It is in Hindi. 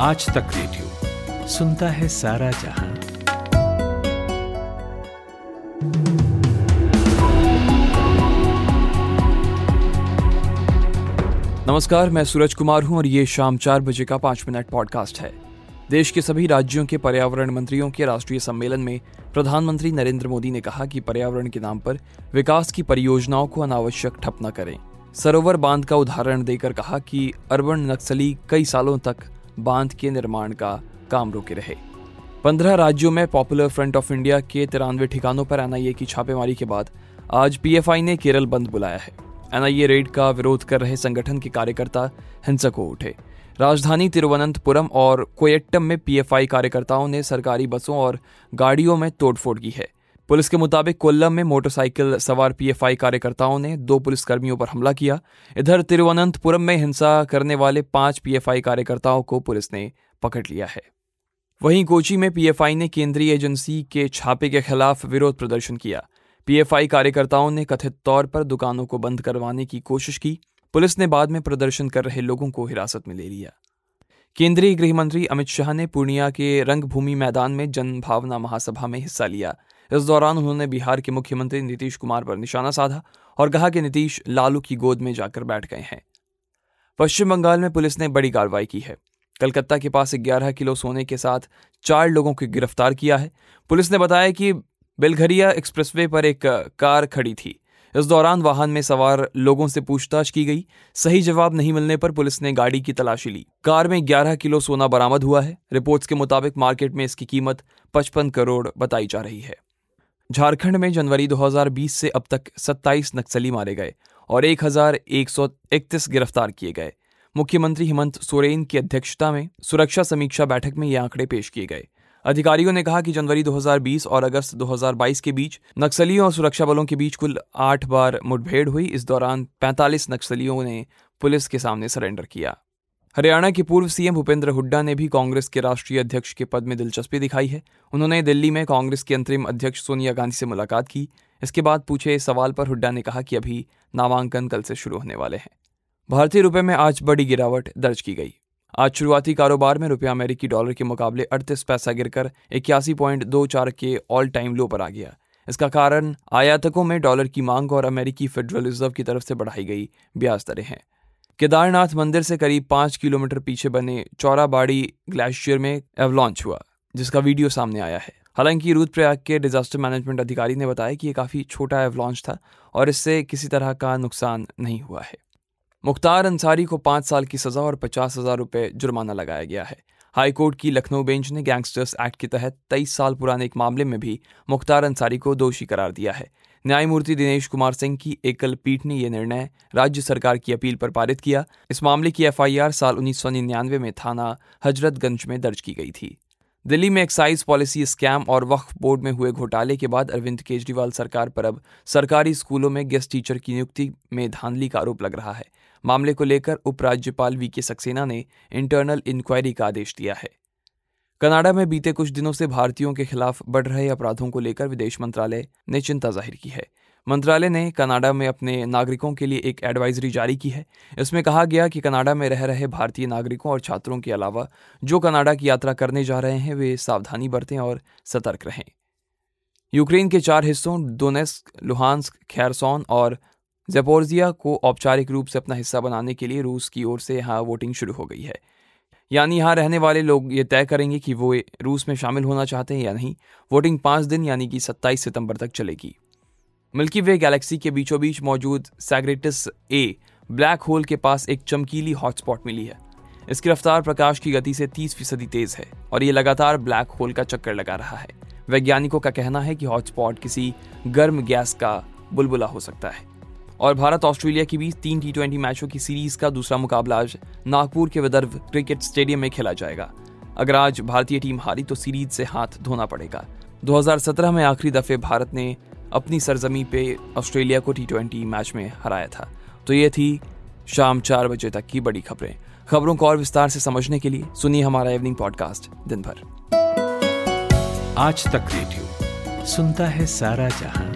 आज तक रेडियो सुनता है सारा जहाँ। नमस्कार, मैं सूरज कुमार हूँ और ये शाम चार बजे का पाँच मिनट पॉडकास्ट है। देश के सभी राज्यों के पर्यावरण मंत्रियों के राष्ट्रीय सम्मेलन में प्रधानमंत्री नरेंद्र मोदी ने कहा कि पर्यावरण के नाम पर विकास की परियोजनाओं को अनावश्यक ठप न करें। सरोवर बाँध का उदाहरण देकर कहा कि अर्बन नक्सली कई सालों तक बाँध के निर्माण का काम रोके रहे। पंद्रह राज्यों में पॉपुलर फ्रंट ऑफ़ इंडिया के तिरानवे ठिकानों पर एनआईए की छापेमारी के बाद आज पीएफआई ने केरल बंद बुलाया है। एनआईए रेड का विरोध कर रहे संगठन के कार्यकर्ता हिंसक हो उठे। राजधानी तिरुवनंतपुरम और कोयट्टम में पीएफआई कार्यकर्ताओं ने सरकारी बसों और गाड़ियों में तोड़फोड़ की है। पुलिस के मुताबिक कोल्लम में मोटरसाइकिल सवार पीएफआई कार्यकर्ताओं ने दो पुलिसकर्मियों पर हमला किया। इधर तिरुवनंतपुरम में हिंसा करने वाले पाँच पीएफआई कार्यकर्ताओं को पुलिस ने पकड़ लिया है। वहीं कोची में पीएफआई ने केंद्रीय एजेंसी के छापे के खिलाफ विरोध प्रदर्शन किया। पीएफआई कार्यकर्ताओं ने कथित तौर पर दुकानों को बंद करवाने की कोशिश की। पुलिस ने बाद में प्रदर्शन कर रहे लोगों को हिरासत में ले लिया। केंद्रीय गृह मंत्री अमित शाह ने पूर्णिया के रंगभूमि मैदान में जनभावना महासभा में हिस्सा लिया। इस दौरान उन्होंने बिहार के मुख्यमंत्री नीतीश कुमार पर निशाना साधा और कहा कि नीतीश लालू की गोद में जाकर बैठ गए हैं। पश्चिम बंगाल में पुलिस ने बड़ी कार्रवाई की है। कलकत्ता के पास 11 किलो सोने के साथ चार लोगों को गिरफ़्तार किया है। पुलिस ने बताया कि बेलघरिया एक्सप्रेसवे पर एक कार खड़ी थी। इस दौरान वाहन में सवार लोगों से पूछताछ की गई। सही जवाब नहीं मिलने पर पुलिस ने गाड़ी की तलाशी ली। कार में 11 किलो सोना बरामद हुआ है। रिपोर्ट्स के मुताबिक मार्केट में इसकी कीमत 55 करोड़ बताई जा रही है। झारखंड में जनवरी 2020 से अब तक 27 नक्सली मारे गए और 1131 गिरफ़्तार किए गए। मुख्यमंत्री हेमंत सोरेन की अध्यक्षता में सुरक्षा समीक्षा बैठक में ये आंकड़े पेश किए गए। अधिकारियों ने कहा कि जनवरी 2020 और अगस्त 2022 के बीच नक्सलियों और सुरक्षा बलों के बीच कुल आठ बार मुठभेड़ हुई। इस दौरान 45 नक्सलियों ने पुलिस के सामने सरेंडर किया। हरियाणा के पूर्व सीएम भूपेंद्र हुड्डा ने भी कांग्रेस के राष्ट्रीय अध्यक्ष के पद में दिलचस्पी दिखाई है। उन्होंने दिल्ली में कांग्रेस की अंतरिम अध्यक्ष सोनिया गांधी से मुलाकात की। इसके बाद पूछे सवाल पर हुड्डा ने कहा कि अभी नामांकन कल से शुरू होने वाले हैं। भारतीय रुपये में आज बड़ी गिरावट दर्ज की गई। आज शुरुआती कारोबार में रुपया अमेरिकी डॉलर के मुकाबले अड़तीस पैसा गिरकर इक्यासी पॉइंट दो चार के ऑल टाइम लो पर आ गया। इसका कारण आयातकों में डॉलर की मांग और अमेरिकी फेडरल रिज़र्व की तरफ़ से बढ़ाई गई ब्याज दरें हैं। केदारनाथ मंदिर से करीब पाँच किलोमीटर पीछे बने चौराबाड़ी ग्लेशियर में एवलॉन्च हुआ, जिसका वीडियो सामने आया है। हालाँकि रुद्रप्रयाग के डिजास्टर मैनेजमेंट अधिकारी ने बताया कि ये काफ़ी छोटा एवलॉन्च था और इससे किसी तरह का नुकसान नहीं हुआ है। मुख्तार अंसारी को पाँच साल की सजा और पचास हज़ार रुपये जुर्माना लगाया गया है। हाईकोर्ट की लखनऊ बेंच ने गैंगस्टर्स एक्ट के तहत तेईस साल पुराने एक मामले में भी मुख्तार अंसारी को दोषी करार दिया है। न्यायमूर्ति दिनेश कुमार सिंह की एकल पीठ ने यह निर्णय राज्य सरकार की अपील पर पारित किया। इस मामले की एफआईआर साल उन्नीस सौ निन्यानवे में थाना हजरतगंज में दर्ज की गई थी। दिल्ली में एक्साइज पॉलिसी स्कैम और वक्फ बोर्ड में हुए घोटाले के बाद अरविंद केजरीवाल सरकार पर अब सरकारी स्कूलों में गेस्ट टीचर की नियुक्ति में धांधली का आरोप लग रहा है। मामले को लेकर उपराज्यपाल वी के सक्सेना ने इंटरनल इंक्वायरी का आदेश दिया है। कनाडा में बीते कुछ दिनों से भारतीयों के खिलाफ बढ़ रहे अपराधों को लेकर विदेश मंत्रालय ने चिंता ज़ाहिर की है। मंत्रालय ने कनाडा में अपने नागरिकों के लिए एक एडवाइजरी जारी की है। इसमें कहा गया कि कनाडा में रह रहे भारतीय नागरिकों और छात्रों के अलावा जो कनाडा की यात्रा करने जा रहे हैं, वे सावधानी बरतें और सतर्क रहें। यूक्रेन के चार हिस्सों, डोनेस्क लुहानस्क खैरसोन और जेपोर्जिया को औपचारिक रूप से अपना हिस्सा बनाने के लिए रूस की ओर से यहाँ वोटिंग शुरू हो गई है। यानी यहाँ रहने वाले लोग ये तय करेंगे कि वो रूस में शामिल होना चाहते हैं या नहीं। वोटिंग पाँच दिन यानी कि सत्ताईस सितंबर तक चलेगी। मिल्की वे गैलेक्सी के बीचों बीच मौजूद सैग्रेटिस ए ब्लैक होल के पास एक चमकीली हॉटस्पॉट मिली है। इसकी रफ्तार प्रकाश की गति से 30 फ़ीसदी तेज है और ये लगातार ब्लैक होल का चक्कर लगा रहा है। वैज्ञानिकों का कहना है कि हॉटस्पॉट किसी गर्म गैस का बुलबुला हो सकता है। और भारत ऑस्ट्रेलिया के बीच तीन टी मैचों की सीरीज़ का दूसरा मुकाबला आज नागपुर के विदर्भ क्रिकेट स्टेडियम में खेला जाएगा। अगर आज भारतीय टीम हारी तो सीरीज़ से हाथ धोना पड़ेगा। 2017 में आखिरी दफे भारत ने अपनी सरजमी पे ऑस्ट्रेलिया को टी मैच में हराया था। तो ये थी शाम चार बजे तक की बड़ी खबरें। खबरों को और विस्तार से समझने के लिए सुनिए हमारा इवनिंग पॉडकास्ट दिन भर। आज तक रेडियो, सुनता है सारा जहाँ।